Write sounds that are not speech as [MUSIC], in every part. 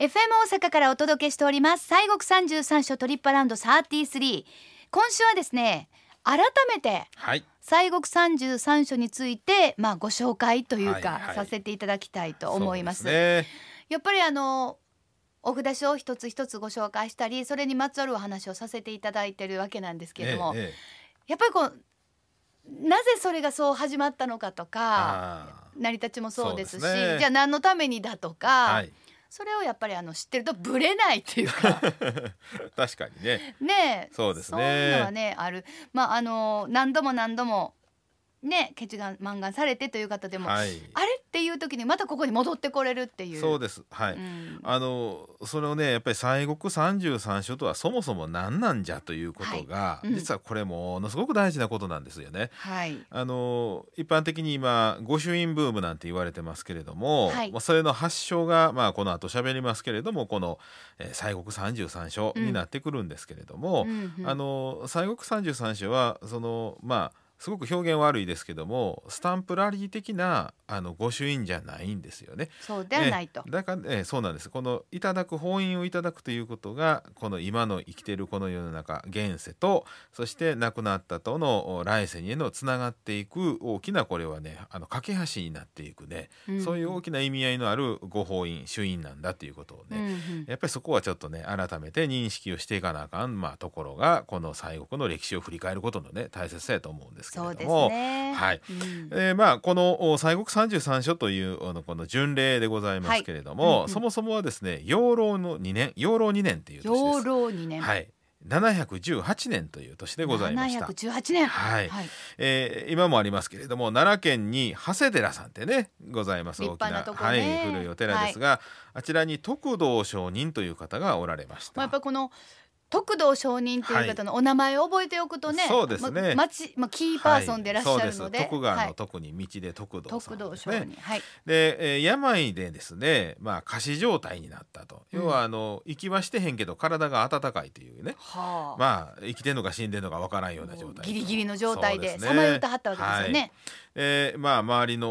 FM 大阪からお届けしております。西国三十三所トリップアラウンド33今週はですね改めてはい。西国三十三所についてまあご紹介というか、はいはい。させていただきたいと思います。そうでやっぱりあのお札書を一つ一つご紹介したりそれにまつわるお話をさせていただいてるわけなんですけれども、すねえええ。やっぱりこうなぜそれがそう始まったのかとかあ成り立ちもそうですしね。じゃあ何のためにだとか、ーはいそれをやっぱりあの知ってるとブレないっていうか。[LAUGHS] 確かにね。ねえ。そうですね。そういうのはねある。まああの何度も何度もね決願満願されてという方でも、はい。あれっていう時にまたここに戻ってこれるっていう。そうです。はい、うん。あのそれをねやっぱり西国三十三所とはそもそも何なんじゃということが、はい。うん。実はこれものすごく大事なことなんですよね。はい。あの一般的に今御朱印ブームなんて言われてますけれども、はい。まあそれの発祥が、まあ、この後喋りますけれどもこの、えー西国三十三所になってくるんですけれども、うんうんあの西国三十三所はそのまあすごく表現悪いですけどもスタンプラリー的なあの御朱印じゃないんですよね。そうではないと。え。えだから、ええそうなんです。このいただく法印をいただくということがこの今の生きているこの世の中現世とそして亡くなったとのお来世にへのつながっていく大きなこれはねあの架け橋になっていくね、うんそういう大きな意味合いのあるご法印朱印なんだということをね、うんうん。やっぱりそこはちょっとね改めて認識をしていかなあかん、まあ、ところがこの西国の歴史を振り返ることのね大切さやと思うんですですども。ね。はいうんえーまあこのお西国三十三所というあのこの巡礼でございますけれども、はいうんうんそもそもはですね養老の2年養老2年っていう年養です。老二年。はい718年という年でございました。718年。はいはい。えー今もありますけれども奈良県に長谷寺さんってねございます立派なねはい、古いお寺ですが、あちらに徳道上人という方がおられました。まあやっぱりこの徳道上人という方のお名前を覚えておくとね、そうですね。ま町まあキーパーソンでいらっしゃるので、はい。そうです。徳川はい。の徳に道で徳道さんですね。上人、はい。で、えー病でですね、まあ、仮死状態になったと、うん。要はあの息はしてへんけど体が温かいというね。はあ。まあ生きてんのか死んでんのかわからんような状態ギリギリの状態でさまよってはったわけですよね。えーまあ周りの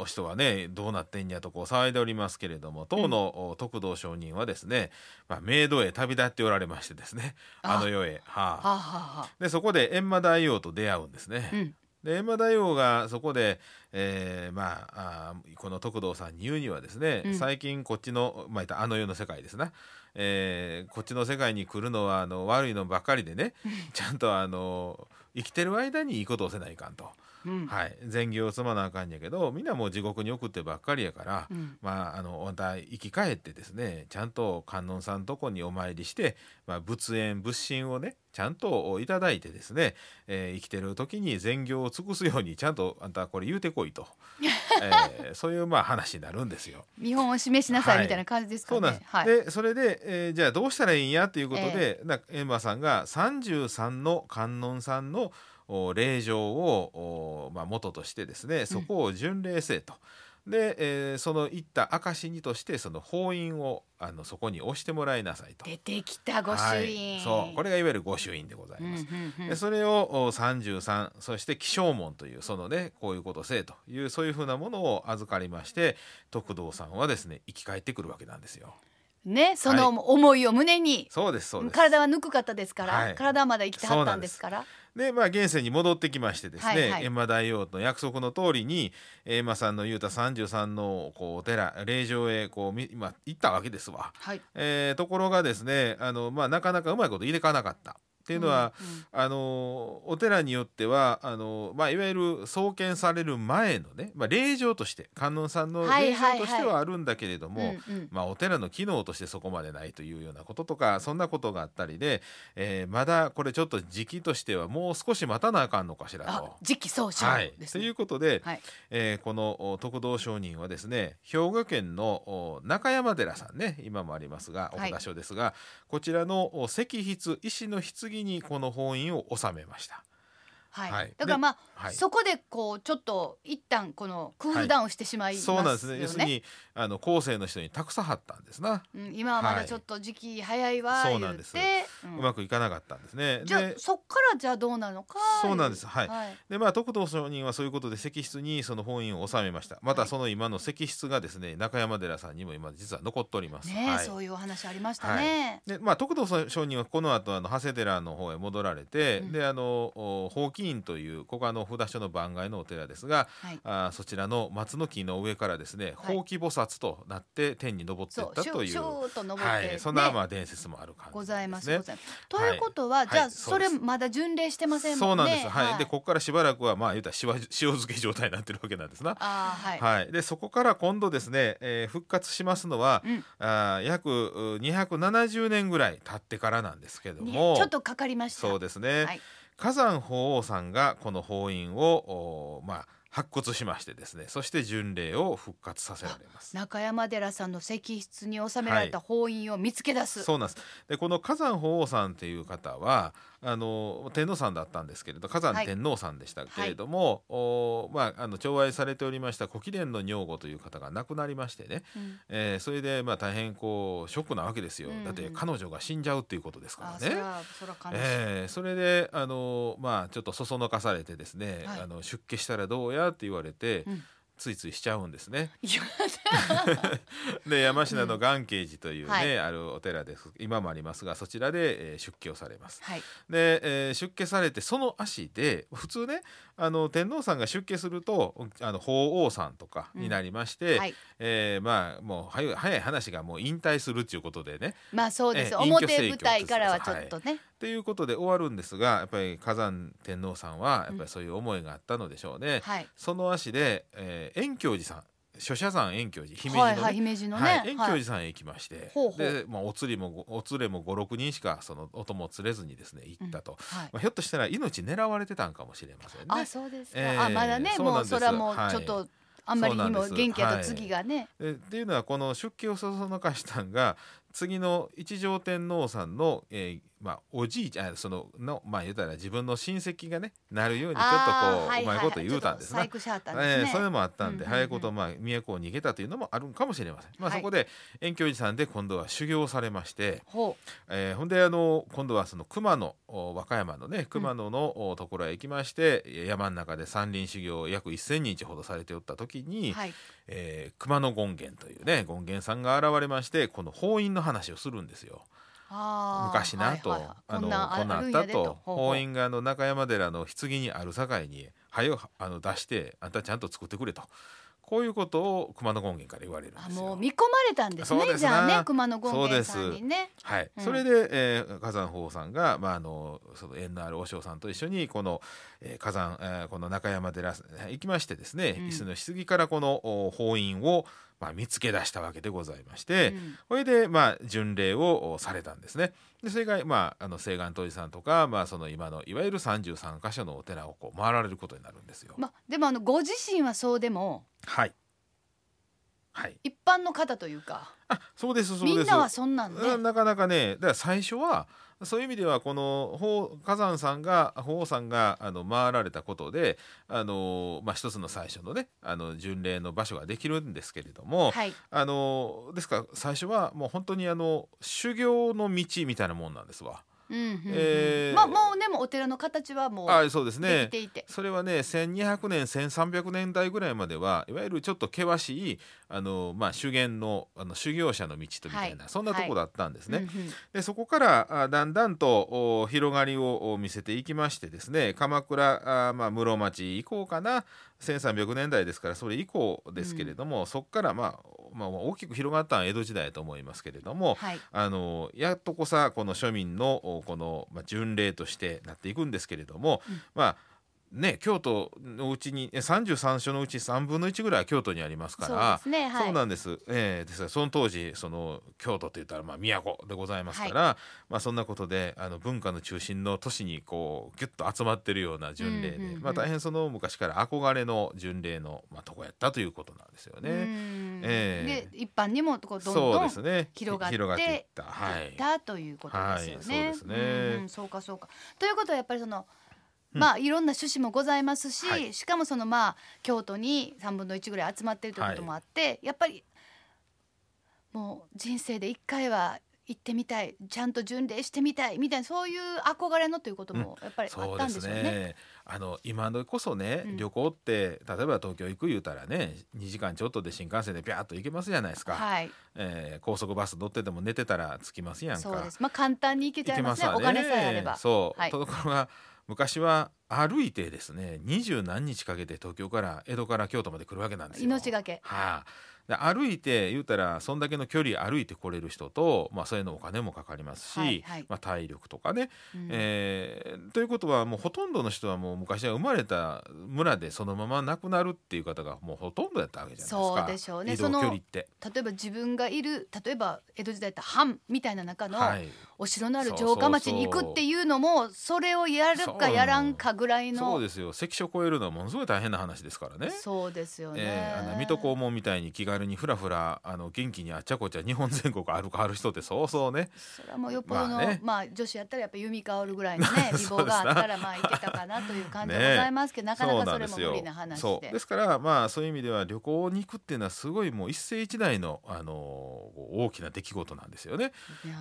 お人はねどうなってんやとこう騒いでおりますけれども当の、お徳道上人はですね、まあ、冥土へ旅立っておられましてですねあ。あの世へ、はあ。はあはあはあ。でそこで閻魔大王と出会うんですね。うん。で閻魔大王がそこで、えーまあこの徳道さんに言うにはですね、うん。最近こっちの、まあ、あの世の世界ですな、えーこっちの世界に来るのはあの悪いのばっかりでねちゃんとあの生きてる間にいいことをせないかんと、うん。はい、善行を積まなあかんやけどみんなもう地獄に送ってばっかりやから、うんまああのまた生き返ってですねちゃんと観音さんとこにお参りして、まあ、仏縁仏心をねちゃんといただいてですね、えー生きてる時に善行を尽くすようにちゃんとあんたこれ言うてこいと、[LAUGHS] えーそういうまあ話になるんですよ。見本を示しなさいはいみたいな感じですかね。そうなんです、はい。でそれで、えーじゃあどうしたらいいんやということで、なエンマさんが33の観音さんのお霊場をお、まあ、元としてですねそこを巡礼せえと。で、えーその行った証にとしてその法印をあのそこに押してもらいなさいと。出てきた御朱印。はい、そうこれがいわゆる御朱印でございうんうます。んうんでそれをお33そして起請文というそのねこういうことせえというそういうふうなものを預かりまして徳道さんはですね生き返ってくるわけなんですよ。ね、その思いを胸に。そうですそうです。体はぬくかったですから、はい体はまだ生きてはったんですから。でまあ現世に戻ってきましてですね、はいはい閻魔大王の約束の通りに閻魔さんの言うた33のこうお寺霊場へこうみまあ行ったわけですわ。はい。えーところがですねあの、まあ、なかなかうまいこと入れかなかった。っていうのは、うんうん。あのお寺によってはあの、まあ、いわゆる創建される前のね、まあ、霊場として観音さんの霊はいはいはい。場としてはあるんだけれども、まあ、お寺の機能としてそこまでないというようなこととかそんなことがあったりで、えーまだこれちょっと時期としてはもう少し待たなあかんのかしらあと。時期尚早はい。ということで、はい。えーこのお徳道上人はですね兵庫県のお中山寺さんね今もありますがおはい。札所ですが、こちらのお石筆石の棺にこの本院を収めました。はい、はい。だからまあ、はい。そこでこうちょっと一旦このクールダウンしてしまいますよね。そうなんですね。要するにあの後世の人に託さはったんですな、うん、今はまはい。だちょっと時期早いわそうなんです。て、うん。うまくいかなかったんですね。じゃそっからじゃあどうなのかそうなんです。はい。はい。でまあ徳道上人はそういうことで石室にその本印を収めました。またはいその今の石室がですね中山寺さんにも今実は残っております、ねそういうお話ありましたね。でまあ、徳道上人はこの後あの長谷寺の方へ戻られて、うん。であのお宝木院というここあの札所の番外のお寺ですがはい。あーそちらの松の木の上からですねはいほうき菩薩となって天に昇っていったという、はい、そんなねまあ伝説もある感じごですね。ございます。ということは、いじゃあ、はいそれまだ巡礼してません。そうんなんです。はい。でここからしばらくはまあ言うたら塩塩漬け状態になってるわけなんですな。はい。はい、でそこから今度ですね、えー復活しますのは、うんあー約う270年ぐらい経ってからなんですけどねもちょっとかかりました。そうですね、はい火山法王さんがこの法印をおまあ発掘しましてですねそして巡礼を復活させられます。中山寺さんの石室に収められた法印を見つけ出す。そうなんですでこの火山法王さんっていう方はあの天皇さんだったんですけれど火山天皇さんでしたけれども、おまあ、あの寵愛されておりました古貴殿の女房という方が亡くなりましてね、うん。えーそれでまあ大変こうショックなわけですよ、うん。だって彼女が死んじゃうっていうことですかあ、らね。そ。えーそれであのまあちょっとそそのかされてですね、はい。あの出家したらどうやって言われて、うんついついしちゃうんですね。[LAUGHS] で山科の願慶寺というね、はいあるお寺です今もありますがそちらで、えー出家をされます。はい。で、えー出家されてその足で普通ねあの天皇さんが出家するとあの法皇さんとかになりまして、はい。えーまあもう早い話がもう引退するっていうことでねまあ、そうです。表生舞台からはちょっとね。っていうことで終わるんですがやっぱり火山天皇さんはやっぱりそういう思いがあったのでしょうね。はい。その足で、えー、遠教寺さん諸社山遠教寺姫路のね、はい、はい、姫路のね。はい、遠教はい寺さんへ行きまして、ほうほうで、まあ、お釣りもごお連れも56人しかそのお供を連れずにですね行ったと、はい。まあ、ひょっとしたら命狙われてたんかもしれませんね。あ、そうですか。ええあ、まだね、もうそれはもうはいちょっと。あんまりにも元気やった次がね。でっていうのはこの出家をそそのかしたんが次の一条天皇さんの、えーまあ、おじいちゃんあそののまあ言うたら自分の親戚がねなるようにちょっとこう、あーはいうまいこと言うたんですな。ちょっと細工しはったんですね。えーそれもあったんで、うんうんうん早いことまあ都を逃げたというのもあるかもしれません。まあ、はいそこで遠教寺さんで今度は修行されまして、ほえーほんであの今度はその熊野お和歌山のね熊野の、おところへ行きまして山の中で山林修行を約1,000日ほどされておった時う。に、はい。えー熊野権現というね権現さんが現れましてこの法印の話をするんですよ。昔なと、はいはいはい。あのこんなこんあったと法印があの中山寺の棺にあるさかいにはよあの出してあんたちゃんと作ってくれと。こういうことを熊野権現から言われるんあですよ。もう見込まれたんですねすな。じゃあね熊野権現さんにね。はい、うん。それで、えー火山法さんが、まあ、あのその縁のある和尚さんと一緒にこの、えー火山、えーこの中山寺へ行きましてですね、うん。椅子の棺からこのお法印を、まあ、見つけ出したわけでございまして、うんこれで、まあ、巡礼をおされたんですね。でそれが、まあ、あの清願当寺さんとか、まあ、その今のいわゆる33箇所のお寺をこう回られることになるんですよ。までもあのご自身はそうでもはい、はい、一般の方というかあそうですそうです。みんなはそんなんねうんなかなかねだから最初はそういう意味ではこの法火山さんが法皇さんがあの回られたことであの、まあ、一つの最初のねあの巡礼の場所ができるんですけれども、はいあのですから最初はもう本当にあの修行の道みたいなもんなんですわ。えー。まあもうでもお寺の形はもうあそうですでねきていて。それはね1200年1300年代ぐらいまではいわゆるちょっと険しいあの、まあ、修験のあの修行者の道とみたいな、はい。そんなとこだったんですね。でそこからあだんだんとお広がりをお見せていきましてですね鎌倉あ、まあ、室町以降かな1300年代ですからそれ以降ですけれども、そこから、まあ、まあ大きく広がったのは江戸時代だと思いますけれども、はい。あのやっとこさこの庶民のおこの、まあ、巡礼としてなっていくんですけれども、うん。まあね京都のうちにえ33所のうち3分の1ぐらいは京都にありますかそうらですねはいそうなんです。えーですからその当時その京都といったらまあ都でございますから、まあそんなことであの文化の中心の都市にこうギュッと集まってるような巡礼で、うんうんうんまあ大変その昔から憧れの巡礼のまあとこやったということなんですようね。んえで一般にもこうどんそうどんですね。広がって広がっていった。はいいっ。たということですよね。はいそうですねうんうんそうかそうか。ということはやっぱりそのうんまあいろんな趣旨もございますし、はい。しかもそのまあ京都に3分の1ぐらい集まってるということもあって、やっぱりもう人生で一回は行ってみたいちゃんと巡礼してみたいみたいなそういう憧れのということもやっぱりあったんですしょうね。ね。あの今のこそね、うん。旅行って例えば東京行く言うたらね2時間ちょっとで新幹線でピャーっと行けますじゃないですか、はい、えー高速バス乗ってても寝てたら着きますやんか。そうです。まあ簡単に行けちゃいますね。行お金さえあれば。そう、はい。ところが昔は歩いてですね二十何日かけて東京から江戸から京都まで来るわけなんですよ。命がけ。はあ、で歩いて言うたらそんだけの距離歩いてこれる人と、まあ、そういうのお金もかかりますし、はいはい。まあ、体力とかね、うん。えーということはもうほとんどの人はもう昔は生まれた村でそのまま亡くなるっていう方がもうほとんどやったわけじゃないですか。そうでしょうね。移動距離って。例えば自分がいる例えば江戸時代だったら藩みたいな中のはい、お城のある城下町に行くっていうのもそれをやるかやらんかぐらいのそうですよ。関所越えるのはものすごい大変な話ですからね。そうですよね。えーあの水戸黄門みたいに気軽にふらふらあの元気にあっちゃこっちゃ日本全国歩かはる人ってそうそうね。それはもうよっぽどの、まあまあね女子やったらやっぱ弓香るぐらいのね [LAUGHS] 美貌があったらまあいけたかなという感じでねございますけど、[LAUGHS] なかなかそれも無理な話で。そうですからまあそういう意味では旅行に行くっていうのはすごいもう一世一代のあの大きな出来事なんですよね。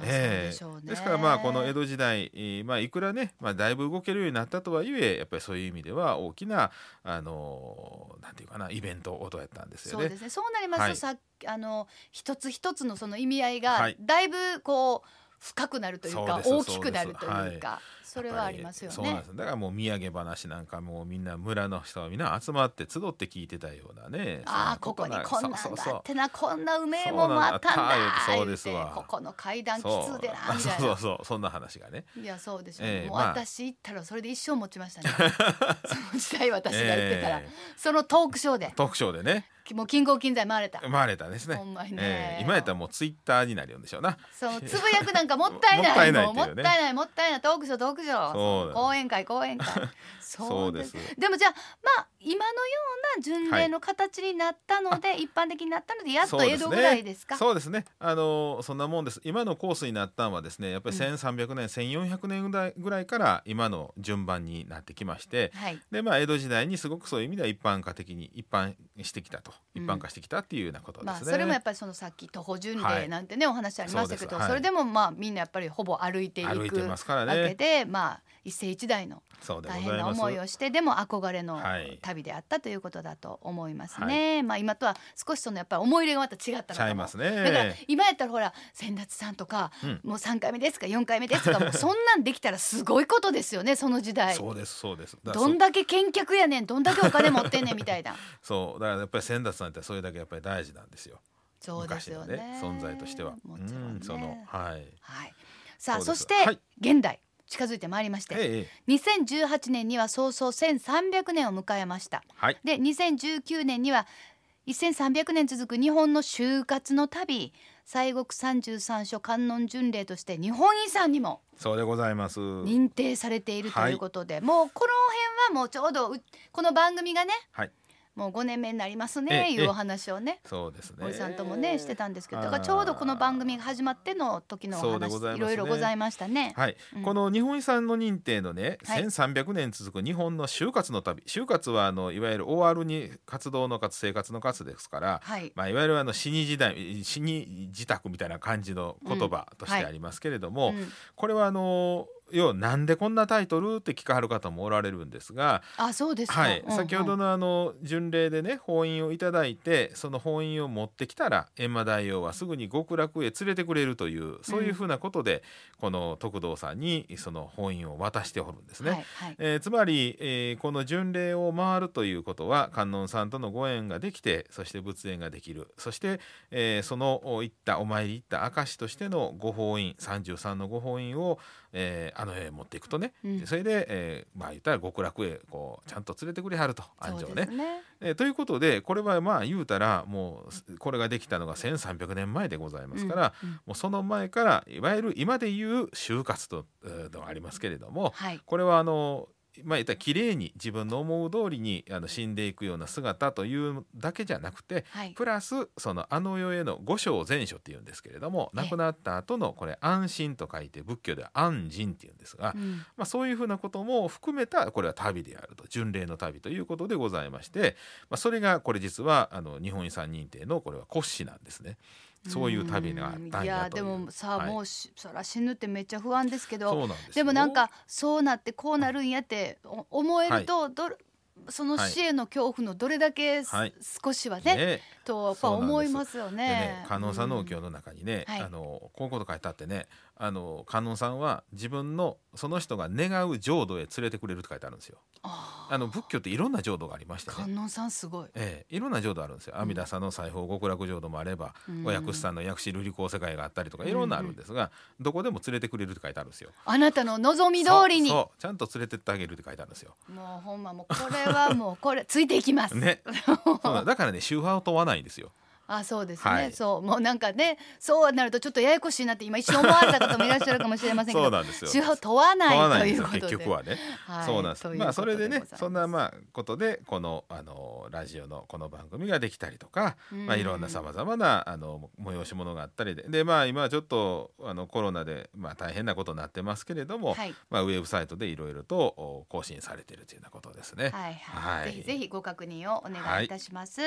ええ。そうでしょうね。ですからまあこの江戸時代、えーまあいくらね、まあ、だいぶ動けるようになったとはいえやっぱりそういう意味では大きなあのなんていうかなイベントことやったんですよね。そうですね。そうなりますと、はい。さあの一つ一つのその意味合いがはい。だいぶこう深くなるというか、大きくなるというか、それはありますよね。そうなんで。す。だからもう土産話なんかもうみんな村の人はみんな集まって集って聞いてたようなね。ああここにこんなんがそうそうそう。あってなこんなうめえもんもあったんだそうですわ。ここの階段きつでなみたいな。そう。そうそうそんな話がね。いやそうでしょう、もうええまあ。私行ったらそれで一生持ちましたね。[LAUGHS] その時代私が行ってたら、えそのトークショーで。特賞でね。もう金剛金剤回れた、回れたですね。ほんまにね。ええ今やったらもうツイッターになるんでしょうな。そのつぶやくなんかもったいない。[LAUGHS] もったいないもったいないもったいない。トークショートークショそうだー講演会講演会 [LAUGHS] そうです。でもじゃあまあ今のような巡礼の形になったので、一般的になったのでやっと江戸ぐらいですか？そうですね。あのそんなもんです。今のコースになったのはですねやっぱり1300年、1400年ぐらいぐらいから今の順番になってきましてはい。でまあ江戸時代にすごくそういう意味では一般化的に一般してきたとうん。一般化してきたっていうようなことですね。まあそれもやっぱりそのさっき徒歩巡礼なんてね、お話ありましたけどそ,、れでもまあみんなやっぱりほぼ歩いていくわけね。で、まあ一世一代の大変な。思いをしてでも憧れのはい旅であったということだと思いますね。まあ今とは少しそのやっぱり思い入れがまた違ったのかもいますね。だから今やったらほら千達さんとか、うんもう3回目ですか4回目ですかもうそんなんできたらすごいことですよね [LAUGHS] その時代。そうですそうです。どんだけ見客やねんどんだけお金持ってんねんみたいな。そうだからやっぱり先達さんってそれだけやっぱり大事なんですよ。そうですよね。ね存在としては。もちろんねうんそのはい。はい。さあそして、はい現代近づいてまいりまして、ええ2018年には早々1300年を迎えました。はい。で2019年には1300年続く日本の就活の旅西国三十三所観音巡礼として日本遺産にもそうでございます。認定されているということで、もうこの辺はもうちょうどうこの番組がねはい。もう5年目になりますえねえいうお話をね。そうですね。おじさんともねしてたんですけどだからちょうどこの番組が始まっての時のお話いいろいろございましたね。はい、うん。この日本遺産の認定のね、はい。1300年続く日本の就活の旅。就活はあのいわゆる OR に活動の活生活の活ですから、はい。まあ、いわゆるあの死に時代死に自宅みたいな感じの言葉としてありますけれども、うん。これはあの要はなんでこんなタイトルって聞かはる方もおられるんですが、あそうですか。はいうんうん先ほどのあの巡礼でね法印をいただいてその法印を持ってきたら閻魔大王はすぐに極楽へ連れてくれるというそういうふうなことで、この徳道さんにその法印を渡しておるんですね。はいはい。えーつまり、えーこの巡礼を回るということは観音さんとのご縁ができてそして仏縁ができるそして、えーそのお行ったお参り行った証としてのご法印33のご法印を、えーあの世へ持っていくとね、うんそれで、えーまあ言ったら極楽へこうちゃんと連れてくれはると安城ね。ね。えーということでこれはまあ言うたらもうこれができたのが1300年前でございますから、うんうんもうその前からいわゆる今でいう就活とえーのがありますけれども、はい。これはあのまあ言ったら綺麗に自分の思う通りにあの死んでいくような姿というだけじゃなくて、はい。プラスそのあの世への五章全書っていうんですけれどもええ。亡くなった後のこれ安心と書いて仏教では安心っていうんですが、うん。まあ、そういうふうなことも含めたこれは旅であると巡礼の旅ということでございまして、まあ、それがこれ実はあの日本遺産認定のこれは骨子なんですね。そういう旅があったんいやという。やでもさ、はい。もうしそら死ぬってめっちゃ不安ですけどでもなんかそうなってこうなるんやってお思えると、どれその死への恐怖のどれだけす、はい。少しはねねとやっぱ思いますよでねね。観音さんのお経の中にね、はいあのこういうこと書いてあってねあの観音さんは自分のその人が願う浄土へ連れてくれるって書いてあるんですよ。ああの仏教っていろんな浄土がありましてね。観音さんすごい。ええ、いろんな浄土あるんですよ阿弥陀さんの西方極楽浄土もあれば、うんお薬師さんの薬師瑠璃光世界があったりとかいろんなあるんですが、どこでも連れてくれるって書いてあるんですよ。あなたの望み通りにちゃんと連れてってあげるって書いてあるんですよ。もうほんまもうこれはもうこれついていきます。ねだからね宗派を問わないんですよ。あそうですね、はいそうもうなんかねそうなるとちょっとややこしいなって今一瞬思われた方もいらっしゃるかもしれませんけそうどなんですよ。宗派を問わないということで結局はね。はいそうなんです。まあそれでねそんなまあことでこのあのラジオのこの番組ができたりとか、まあいろんなさまざまなあの催し物があったりででまあ今ちょっとあのコロナでまあ大変なことになってますけれども、はいまあウェブサイトでいろいろとお更新されているというようなことですね。はいはい、はいぜひぜひご確認をお願いいたします。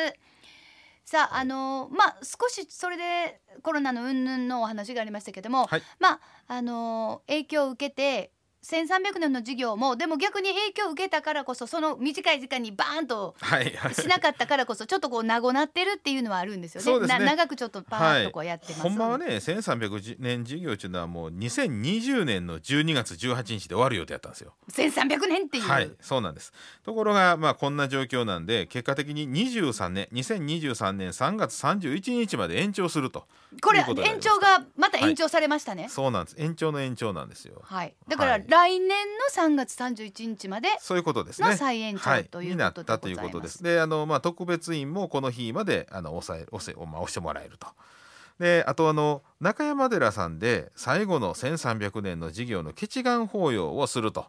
さああのまあ少しそれでコロナの云々のお話がありましたけども、はい。まああの影響を受けて1300年の授業もでも逆に影響を受けたからこそその短い時間にバーンとはいはい。しなかったからこそちょっとこう名ごなってるっていうのはあるんですよね。そうですねな長くちょっとパーッとこうやってます。ほんまはね1300年授業っていうのはもう2020年の12月18日で終わる予定だったんですよ。1300年っていう。はいそうなんですところがまあこんな状況なんで結果的に23年2023年3月31日まで延長するとこれ延長がまた延長されましたね。そうなんです延長の延長なんですよはい。だからはい来年の3月31日までそういうことですねの再延長はいというになこったというとでございます。ことですであのまあ特別委員もこの日まであの押さえ押せまあ押してもらえるとであとあの中山寺さんで最後の1300年の事業の決願法要をすると。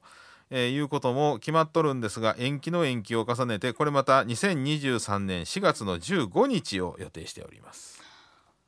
えーいうことも決まっとるんですが延期の延期を重ねてこれまた2023年4月の15日を予定しております。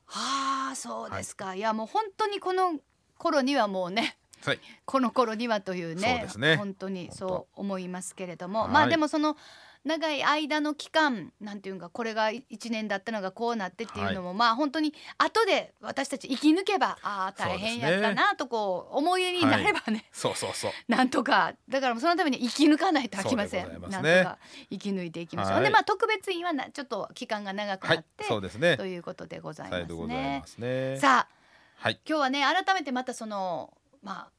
はあそうですか。い、やもう本当にこの頃にはもうね。はいこの頃にはというねそうですね本当にそう思いますけれども、はいまあでもその長い間の期間なんていうかこれが1年だったのがこうなってっていうのも、まあ本当に後で私たち生き抜けばああ大変やったなとこう思い出になればね、そうそうそう。[LAUGHS] なんとかだからそのために生き抜かないとあきません。そうでごなんとか生き抜いていきましょう。はいでまあ特別委員はなちょっと期間が長くはないっ、て、そうですねと。いうことでございますねま。すね。さあはい。今日はね改めてまたそのまあ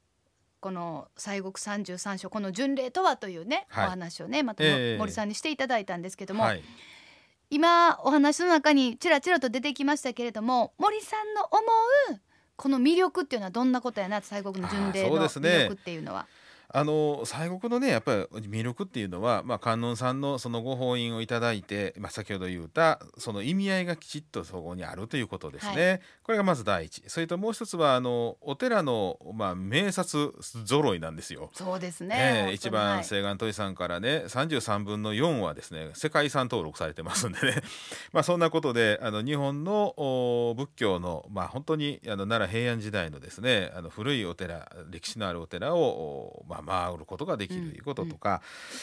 この西国三十三所この巡礼とはというね、はいお話をねまたええ森さんにしていただいたんですけども、はい。今お話の中にちらちらと出てきましたけれども森さんの思うこの魅力っていうのはどんなことやな西国の巡礼の魅力っていうのは。あの西国のねやっぱり魅力っていうのは、まあ、観音さんのそのご法印をいただいて、まあ、先ほど言ったその意味合いがきちっとそこにあるということですね。これがまず第一それともう一つはあのお寺の、まあ、名刹揃いなんですよ。そうですね。ええ本当に一番はい西岸鳥さんからね33分の4はですね世界遺産登録されてますんでね [LAUGHS] まあそんなことであの日本のお仏教のまあ本当にあの奈良平安時代のですねあの古いお寺歴史のあるお寺をおまあ回ることができるということとか、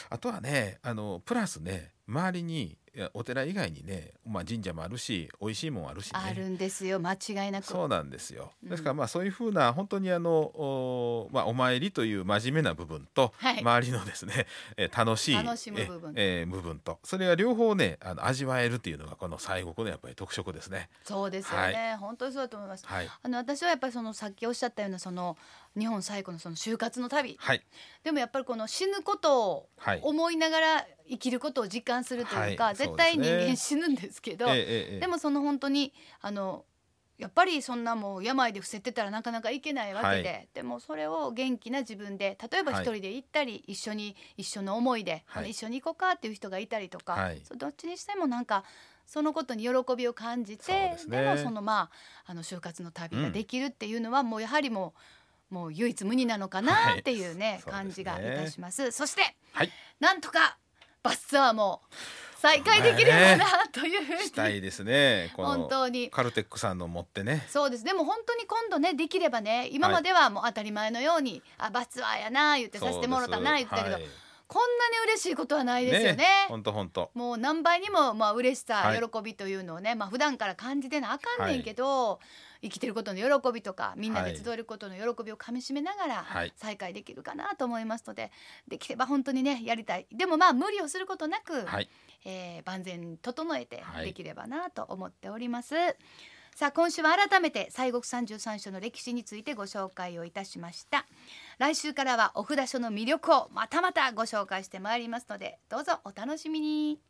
あとはねあのプラスね周りにお寺以外にね、まあ、神社もあるし美味しいもんあるしね。あるんですよ間違いなく。そうなんですよ。うんですからまあそういうふうな本当にあのおまあお参りという真面目な部分と、はい周りのですね、えー楽しい楽しむ部分ええー部分とそれが両方ねあの味わえるっていうのがこの西国のやっぱり特色ですね。そうですよね、本当にそうだと思います。はいあの私はやっぱりそのさっきおっしゃったようなその日本最古のその就活の旅はいでもやっぱりこの死ぬことをはい。思いながら生きることを実感するというか、はい絶対人間死ぬんですけどえええでもその本当にあのやっぱりそんなもう病で伏せてたらなかなかいけないわけで、はでもそれを元気な自分で例えばはい。一人で行ったり、一緒に一緒の思いで、はい。一緒に行こうかっていう人がいたりとか、はい。どっちにしてもなんかそのことに喜びを感じてですね。もそのまああの就活の旅ができるっていうのはもうやはりもうもう唯一無二なのかなっていうね、はい感じがいたします。そしてはい。なんとかバスツアーも再開できればなというふうに、したいですね。本当に。カルテックさんの持ってね。そうですでも本当に今度ねできればね今まではもう当たり前のように、あバスツアーやな言ってさせてもらったな言ってたけど、はい。こんなに嬉しいことはないですよね。本当本当。もう何倍にもまあ嬉しさ、はい。喜びというのをね、まあ普段から感じてなあかんねんけど、生きてることの喜びとかみんなで集えることの喜びをかみしめながらはい。再開できるかなと思いますので、できれば本当にねやりたい。でもまあ無理をすることなく、はい。えー万全整えてはい。できればなと思っております。さあ今週は改めて西国三十三所の歴史についてご紹介をいたしました。来週からはお札所の魅力をまたまたご紹介してまいりますのでどうぞお楽しみに